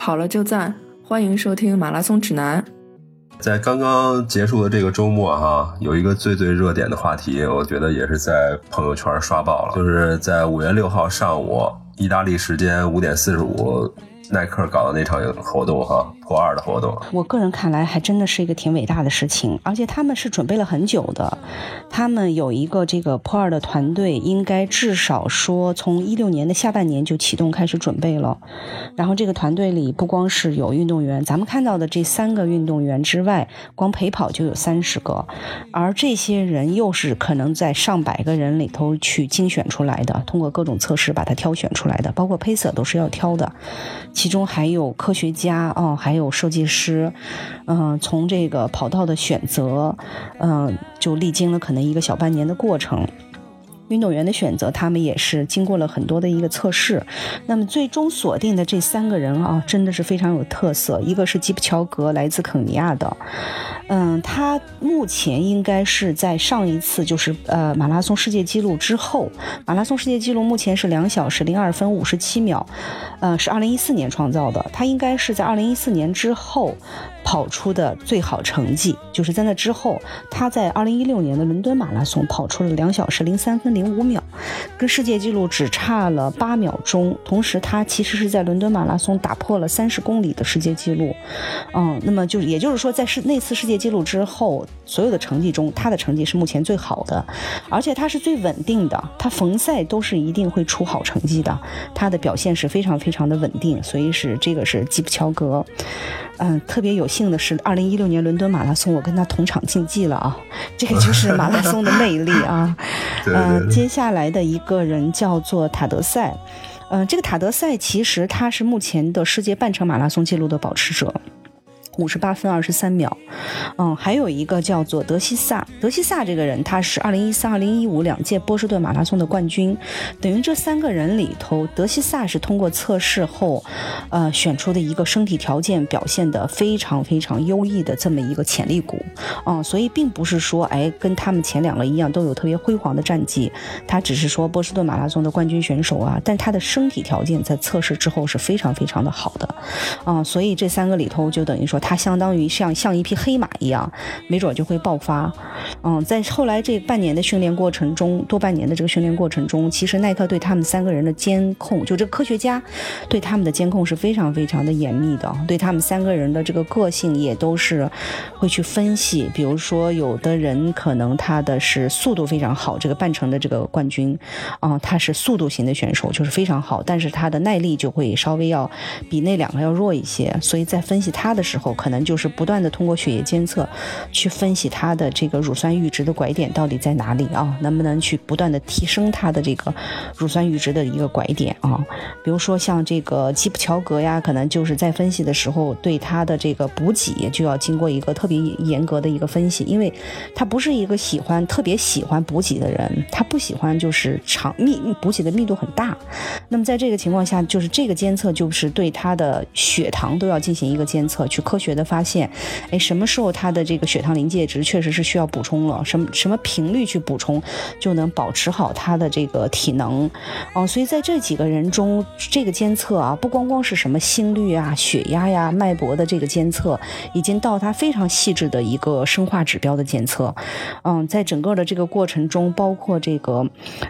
跑了就赞，欢迎收听马拉松指南。在刚刚结束的这个周末哈，有一个最最热点的话题，我觉得也是在朋友圈刷爆了，就是在五月六号上午，意大利时间五点四十五。耐克搞的那场活动哈，破二的活动，我个人看来还真的是一个挺伟大的事情，而且他们是准备了很久的，他们有一个这个破二的团队，应该至少说从一六年的下半年就启动开始准备了，然后这个团队里不光是有运动员，咱们看到的这三个运动员之外，光陪跑就有三十个，而这些人又是可能在上百个人里头去精选出来的，通过各种测试把它挑选出来的，包括配色都是要挑的。其中还有科学家哦，还有设计师，嗯，从这个跑道的选择，嗯，就历经了可能一个小半年的过程。运动员的选择，他们也是经过了很多的一个测试。那么最终锁定的这三个人啊，真的是非常有特色。一个是吉普乔格，来自肯尼亚的，嗯，他目前应该是在上一次就是呃马拉松世界纪录之后，马拉松世界纪录目前是两小时零二分五十七秒，呃，是二零一四年创造的。他应该是在二零一四年之后。跑出的最好成绩，就是在那之后，他在二零一六年的伦敦马拉松跑出了两小时零三分零零五秒，跟世界纪录只差了八秒钟。同时，他其实是在伦敦马拉松打破了三十公里的世界纪录。嗯，那么就也就是说，在世那次世界纪录之后，所有的成绩中，他的成绩是目前最好的，而且他是最稳定的，他逢赛都是一定会出好成绩的，他的表现是非常非常的稳定，所以是这个是吉普乔格。嗯，特别有幸的是，二零一六年伦敦马拉松，我跟他同场竞技了啊，这个就是马拉松的魅力啊。嗯，接下来的一个人叫做塔德赛，嗯，这个塔德赛其实他是目前的世界半程马拉松纪录的保持者。五十八分二十三秒，嗯，还有一个叫做德西萨，德西萨这个人他是二零一三、二零一五两届波士顿马拉松的冠军，等于这三个人里头，德西萨是通过测试后，呃，选出的一个身体条件表现的非常非常优异的这么一个潜力股，嗯，所以并不是说，哎，跟他们前两个一样都有特别辉煌的战绩，他只是说波士顿马拉松的冠军选手啊，但他的身体条件在测试之后是非常非常的好的，啊，所以这三个里头就等于说他。他相当于像像一匹黑马一样，没准就会爆发。嗯，在后来这半年的训练过程中，多半年的这个训练过程中，其实耐克对他们三个人的监控，就这科学家对他们的监控是非常非常的严密的，对他们三个人的这个个性也都是会去分析。比如说，有的人可能他的是速度非常好，这个半程的这个冠军，啊，他是速度型的选手，就是非常好，但是他的耐力就会稍微要比那两个要弱一些。所以在分析他的时候。可能就是不断的通过血液监测，去分析它的这个乳酸阈值的拐点到底在哪里啊？能不能去不断的提升它的这个乳酸阈值的一个拐点啊？比如说像这个吉普乔格呀，可能就是在分析的时候，对他的这个补给就要经过一个特别严格的一个分析，因为他不是一个喜欢特别喜欢补给的人，他不喜欢就是长密补给的密度很大。那么在这个情况下，就是这个监测就是对他的血糖都要进行一个监测，去科学的发现，哎，什么时候他的这个血糖临界值确实是需要补充了？什么什么频率去补充就能保持好他的这个体能？哦，所以在这几个人中，这个监测啊，不光光是什么心率啊、血压呀、脉搏的这个监测，已经到他非常细致的一个生化指标的监测。嗯，在整个的这个过程中，包括这个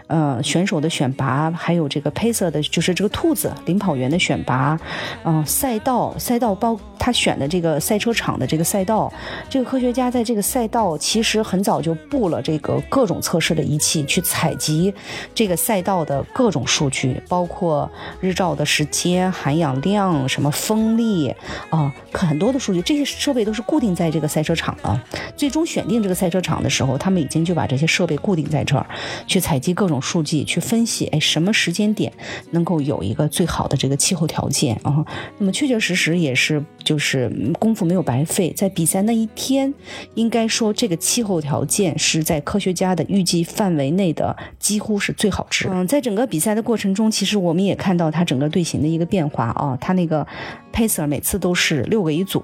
呃选手的选拔，还有这个配色的，就是这个兔子领跑员的选拔，嗯，赛道赛道包他选的这这个赛车场的这个赛道，这个科学家在这个赛道其实很早就布了这个各种测试的仪器，去采集这个赛道的各种数据，包括日照的时间、含氧量、什么风力啊，很多的数据，这些设备都是固定在这个赛车场的。最终选定这个赛车场的时候，他们已经就把这些设备固定在这儿，去采集各种数据，去分析，哎，什么时间点能够有一个最好的这个气候条件啊？那么确确实实也是。就是功夫没有白费，在比赛那一天，应该说这个气候条件是在科学家的预计范围内的，几乎是最好值。嗯，在整个比赛的过程中，其实我们也看到他整个队形的一个变化啊，他那个 pacer 每次都是六个一组，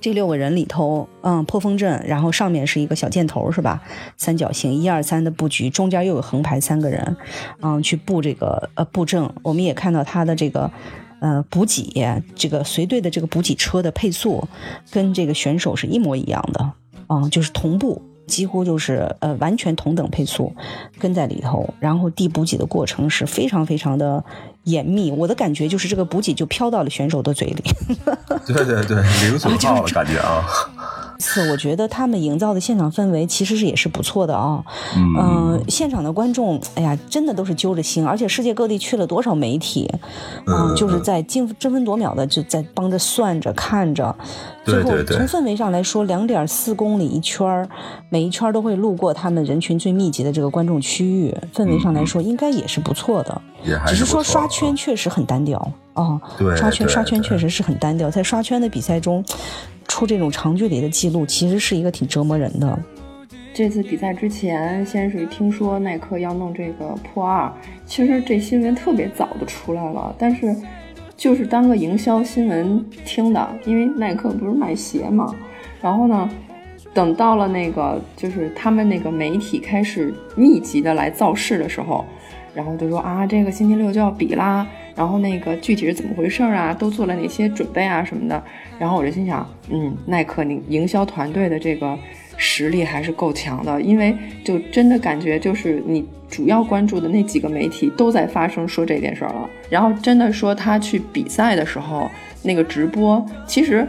这六个人里头，嗯，破风阵，然后上面是一个小箭头，是吧？三角形一二三的布局，中间又有横排三个人，嗯，去布这个呃布阵。我们也看到他的这个。呃，补给这个随队的这个补给车的配速，跟这个选手是一模一样的，嗯，就是同步，几乎就是呃完全同等配速跟在里头，然后递补给的过程是非常非常的严密，我的感觉就是这个补给就飘到了选手的嘴里。对对对，零损耗的感觉啊。次我觉得他们营造的现场氛围其实是也是不错的啊，嗯，现场的观众，哎呀，真的都是揪着心，而且世界各地去了多少媒体，嗯，就是在争争分夺秒的就在帮着算着看着，最后从氛围上来说，两点四公里一圈儿，每一圈都会路过他们人群最密集的这个观众区域，氛围上来说应该也是不错的，只是说刷圈确实很单调啊，刷圈刷圈确实是很单调，在刷圈的比赛中。出这种长距离的记录，其实是一个挺折磨人的。这次比赛之前，先是听说耐克要弄这个破二，其实这新闻特别早就出来了，但是就是当个营销新闻听的，因为耐克不是卖鞋嘛。然后呢，等到了那个就是他们那个媒体开始密集的来造势的时候，然后就说啊，这个星期六就要比啦。然后那个具体是怎么回事啊？都做了哪些准备啊什么的？然后我就心想，嗯，耐克营营销团队的这个实力还是够强的，因为就真的感觉就是你主要关注的那几个媒体都在发声说这件事儿了。然后真的说他去比赛的时候那个直播，其实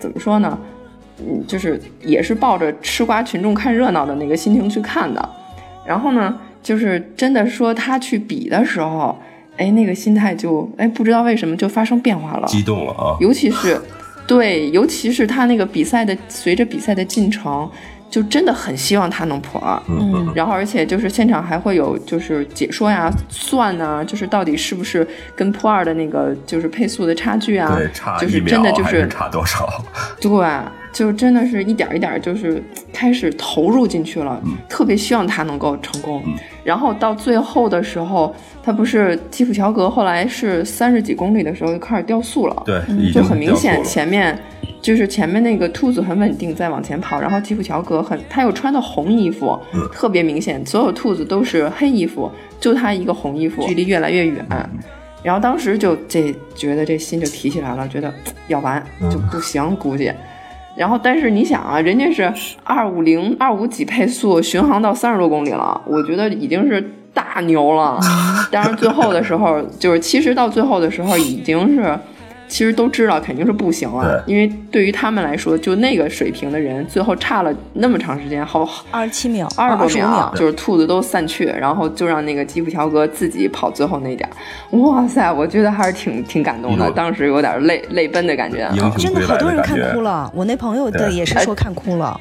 怎么说呢？嗯，就是也是抱着吃瓜群众看热闹的那个心情去看的。然后呢，就是真的说他去比的时候。哎，那个心态就哎，不知道为什么就发生变化了，激动了啊！尤其是，对，尤其是他那个比赛的，随着比赛的进程，就真的很希望他能破二。嗯，然后而且就是现场还会有就是解说呀、算啊，就是到底是不是跟破二的那个就是配速的差距啊？对，差就是真的就是差多少？对。就真的是一点一点，就是开始投入进去了，特别希望他能够成功。然后到最后的时候，他不是基普乔格后来是三十几公里的时候就开始掉速了，对，就很明显前面就是前面那个兔子很稳定在往前跑，然后基普乔格很他又穿的红衣服，特别明显，所有兔子都是黑衣服，就他一个红衣服，距离越来越远。然后当时就这觉得这心就提起来了，觉得要完就不行，估计。然后，但是你想啊，人家是二五零二五几配速巡航到三十多公里了，我觉得已经是大牛了。当然最后的时候，就是其实到最后的时候已经是。其实都知道肯定是不行了，因为对于他们来说，就那个水平的人，最后差了那么长时间，好二十七秒，二十多秒，就是兔子都散去，然后就让那个基普乔格自己跑最后那点哇塞，我觉得还是挺挺感动的，当时有点泪泪奔的感觉，真的好多人看哭了，我那朋友的也是说看哭了，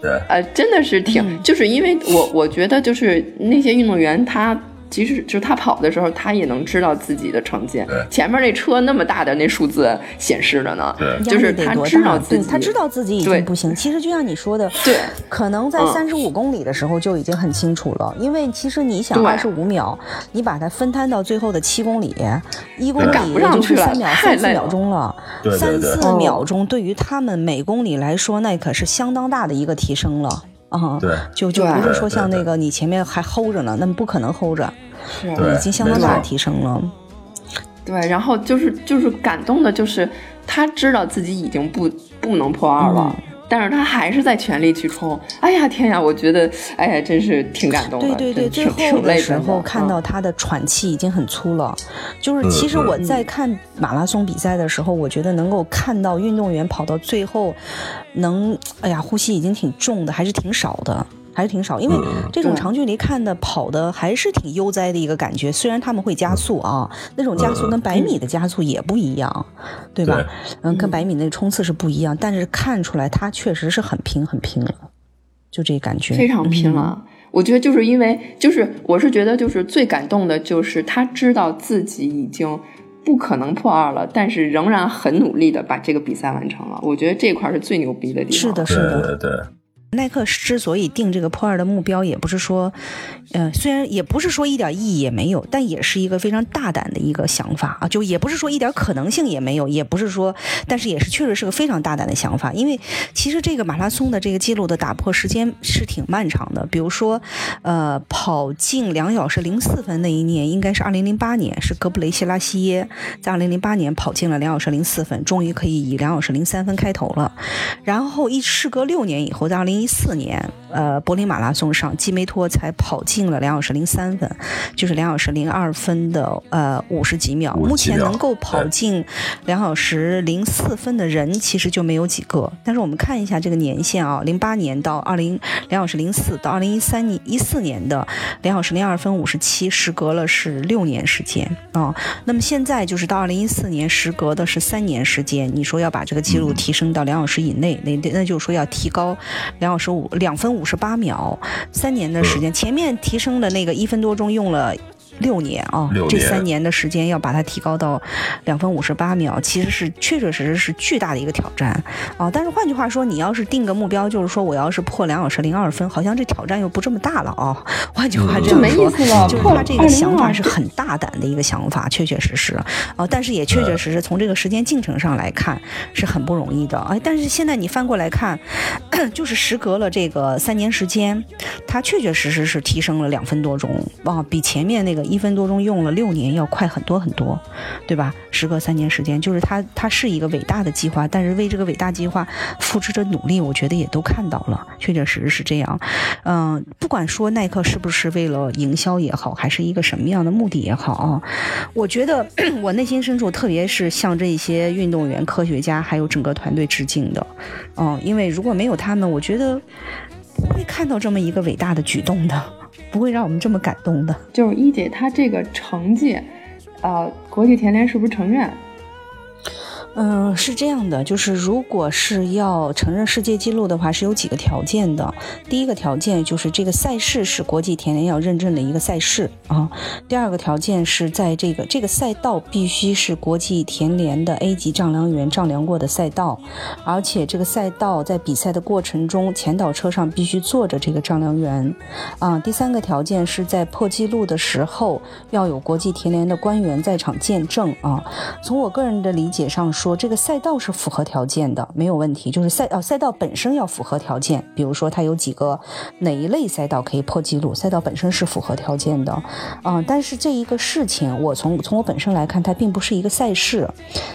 对，呃，真的是挺，就是因为我我觉得就是那些运动员他。即使就是他跑的时候，他也能知道自己的成绩。前面那车那么大的那数字显示着呢，就是他知道自己，他知道自己已经不行。其实就像你说的，对，可能在三十五公里的时候就已经很清楚了。因为其实你想，二十五秒，你把它分摊到最后的七公里，一公里也就是三秒、三四秒钟了。三四秒钟对于他们每公里来说，那可是相当大的一个提升了。啊，对，就就不是说像那个你前面还 hold 着呢，那不可能 hold 着，是已经相当大的提升了。对，然后就是就是感动的，就是他知道自己已经不不能破二了。但是他还是在全力去冲，哎呀天呀，我觉得，哎呀，真是挺感动的。对对对，最后的时候看到他的喘气已经很粗了，就是其实我在看马拉松比赛的时候，我觉得能够看到运动员跑到最后，能，哎呀，呼吸已经挺重的，还是挺少的。还是挺少，因为这种长距离看的跑的还是挺悠哉的一个感觉。虽然他们会加速啊，那种加速跟百米的加速也不一样，对吧？嗯，跟百米那个冲刺是不一样，但是看出来他确实是很拼很拼了，就这感觉非常拼了。我觉得就是因为就是我是觉得就是最感动的就是他知道自己已经不可能破二了，但是仍然很努力的把这个比赛完成了。我觉得这块是最牛逼的地方。是的，是的，对。耐克之所以定这个破二的目标，也不是说，呃，虽然也不是说一点意义也没有，但也是一个非常大胆的一个想法啊，就也不是说一点可能性也没有，也不是说，但是也是确实是个非常大胆的想法，因为其实这个马拉松的这个记录的打破时间是挺漫长的，比如说，呃，跑进两小时零四分那一年，应该是二零零八年，是格布雷西拉西耶在二零零八年跑进了两小时零四分，终于可以以两小时零三分开头了，然后一时隔六年以后，在二零一四年，呃，柏林马拉松上，基梅托才跑进了两小时零三分，就是两小时零二分的呃五十几秒。50目前能够跑进两小时零四分的人，其实就没有几个。但是我们看一下这个年限啊，零八年到二零两小时零四到二零一三年一四年的两小时零二分五十七，时隔了是六年时间啊。那么现在就是到二零一四年，时隔的是三年时间。你说要把这个记录提升到两小时以内，那那就是说要提高两小时五两分五十八秒，三年的时间。前面提升的那个一分多钟用了。六年啊，年这三年的时间要把它提高到两分五十八秒，其实是确确实实是巨大的一个挑战啊。但是换句话说，你要是定个目标，就是说我要是破两小时零二分，好像这挑战又不这么大了啊。换句话嗯这样说，就没意思了。就是他这个想法是很大胆的一个想法，确确实实啊，但是也确确实实从这个时间进程上来看是很不容易的哎。但是现在你翻过来看，就是时隔了这个三年时间，他确确实实是提升了两分多钟啊，比前面那个一分多钟用了六年要快很多很多，对吧？时隔三年时间，就是它它是一个伟大的计划，但是为这个伟大计划付出的努力，我觉得也都看到了，确确实实是这样。嗯，不管说耐克是不是为了营销也好，还是一个什么样的目的也好啊，我觉得 我内心深处特别是向这些运动员、科学家还有整个团队致敬的。嗯，因为如果没有他们，我觉得不会看到这么一个伟大的举动的，不会让我们这么感动的。就是一姐她这个成绩，呃，国际田联是不是承认？嗯，是这样的，就是如果是要承认世界纪录的话，是有几个条件的。第一个条件就是这个赛事是国际田联要认证的一个赛事啊。第二个条件是在这个这个赛道必须是国际田联的 A 级丈量员丈量过的赛道，而且这个赛道在比赛的过程中，前导车上必须坐着这个丈量员啊。第三个条件是在破纪录的时候要有国际田联的官员在场见证啊。从我个人的理解上说，说这个赛道是符合条件的，没有问题。就是赛呃赛道本身要符合条件，比如说它有几个哪一类赛道可以破纪录，赛道本身是符合条件的、但是这一个事情，我从从我本身来看，它并不是一个赛事，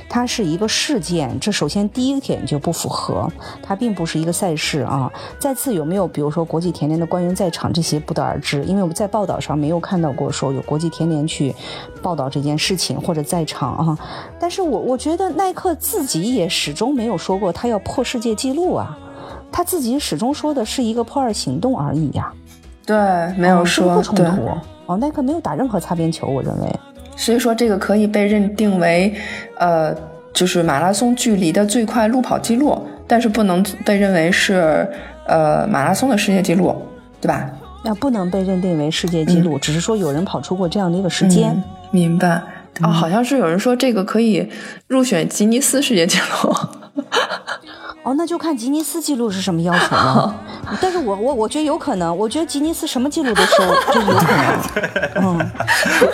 它是一个事件。这首先第一点就不符合，它并不是一个赛事啊。再次有没有比如说国际田联的官员在场，这些不得而知，因为我们在报道上没有看到过说有国际田联去报道这件事情或者在场啊。但是我我觉得耐克自己也始终没有说过他要破世界纪录啊，他自己始终说的是一个破二行动而已呀、对，没有说不冲对，突。哦，耐克没有打任何擦边球，我认为。所以说这个可以被认定为，呃，就是马拉松距离的最快路跑记录，但是不能被认为是呃马拉松的世界纪录，对吧？那不能被认定为世界纪录，只是说有人跑出过这样的一个时间。嗯明白。哦，好像是有人说这个可以入选吉尼斯世界纪录。哦，那就看吉尼斯纪录是什么要求了。但是我我我觉得有可能，我觉得吉尼斯什么记录都收，就有可能。嗯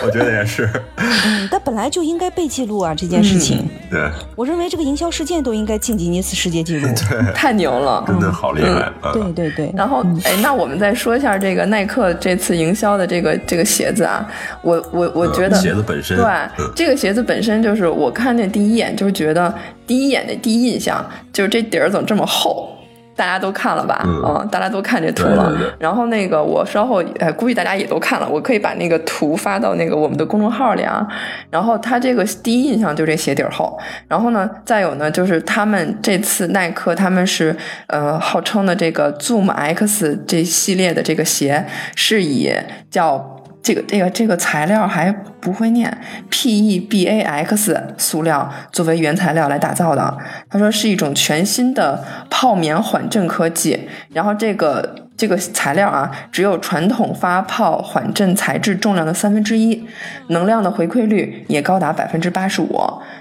我觉得也是。嗯，但本来就应该被记录啊，这件事情。对，我认为这个营销事件都应该进吉尼斯世界纪录。太牛了。真的好厉害。嗯对对对。然后，哎，那我们再说一下这个耐克这次营销的这个这个鞋子啊，我我我觉得、鞋子本身，对、嗯这个鞋子本身就是我看见第一眼就是觉得第一眼的第一印象就是这底儿怎么这么厚。大家都看了吧？嗯大家都看这图了。对对对然后那个我稍后，呃，估计大家也都看了，我可以把那个图发到那个我们的公众号里啊。然后他这个第一印象就这鞋底厚，然后呢，再有呢，就是他们这次耐克他们是呃号称的这个 Zoom X 这系列的这个鞋是以叫。这个这个这个材料还不会念，P E B A X 塑料作为原材料来打造的。他说是一种全新的泡棉缓震科技，然后这个这个材料啊，只有传统发泡缓震材质重量的三分之一，能量的回馈率也高达百分之八十五。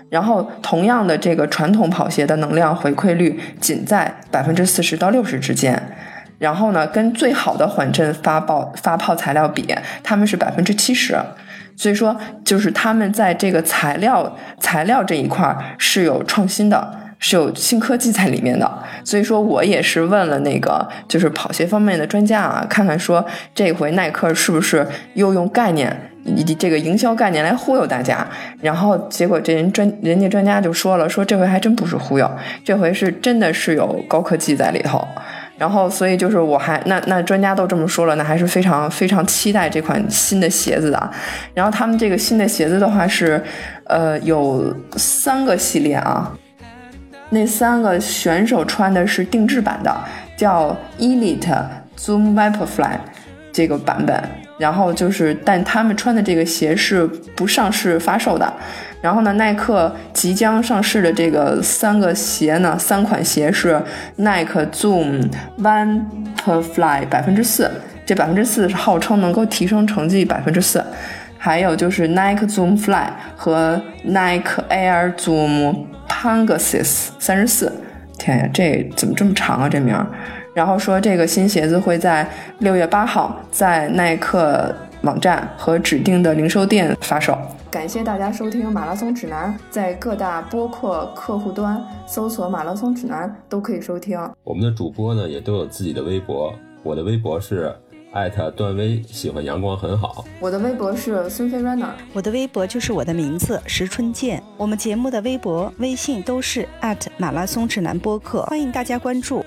然后同样的这个传统跑鞋的能量回馈率仅在百分之四十到六十之间。然后呢，跟最好的缓震发泡发泡材料比，他们是百分之七十。所以说，就是他们在这个材料材料这一块是有创新的，是有新科技在里面的。所以说我也是问了那个就是跑鞋方面的专家啊，看看说这回耐克是不是又用概念以及这个营销概念来忽悠大家。然后结果这人专人家专家就说了，说这回还真不是忽悠，这回是真的是有高科技在里头。然后，所以就是我还那那专家都这么说了，那还是非常非常期待这款新的鞋子的。然后他们这个新的鞋子的话是，呃，有三个系列啊，那三个选手穿的是定制版的，叫 Elite Zoom Vaporfly 这个版本。然后就是，但他们穿的这个鞋是不上市发售的。然后呢，耐克即将上市的这个三个鞋呢，三款鞋是耐克 Zoom Vaporfly 百分之四，这百分之四是号称能够提升成绩百分之四。还有就是 Nike Zoom Fly 和 Nike Air Zoom Pegasus 三十四。天呀，这怎么这么长啊？这名儿。然后说这个新鞋子会在六月八号在耐克网站和指定的零售店发售。感谢大家收听《马拉松指南》，在各大播客客户端搜索“马拉松指南”都可以收听。我们的主播呢也都有自己的微博，我的微博是艾特段威，喜欢阳光很好。我的微博是孙飞 runner，我的微博就是我的名字石春健。我们节目的微博、微信都是艾特马拉松指南播客，欢迎大家关注。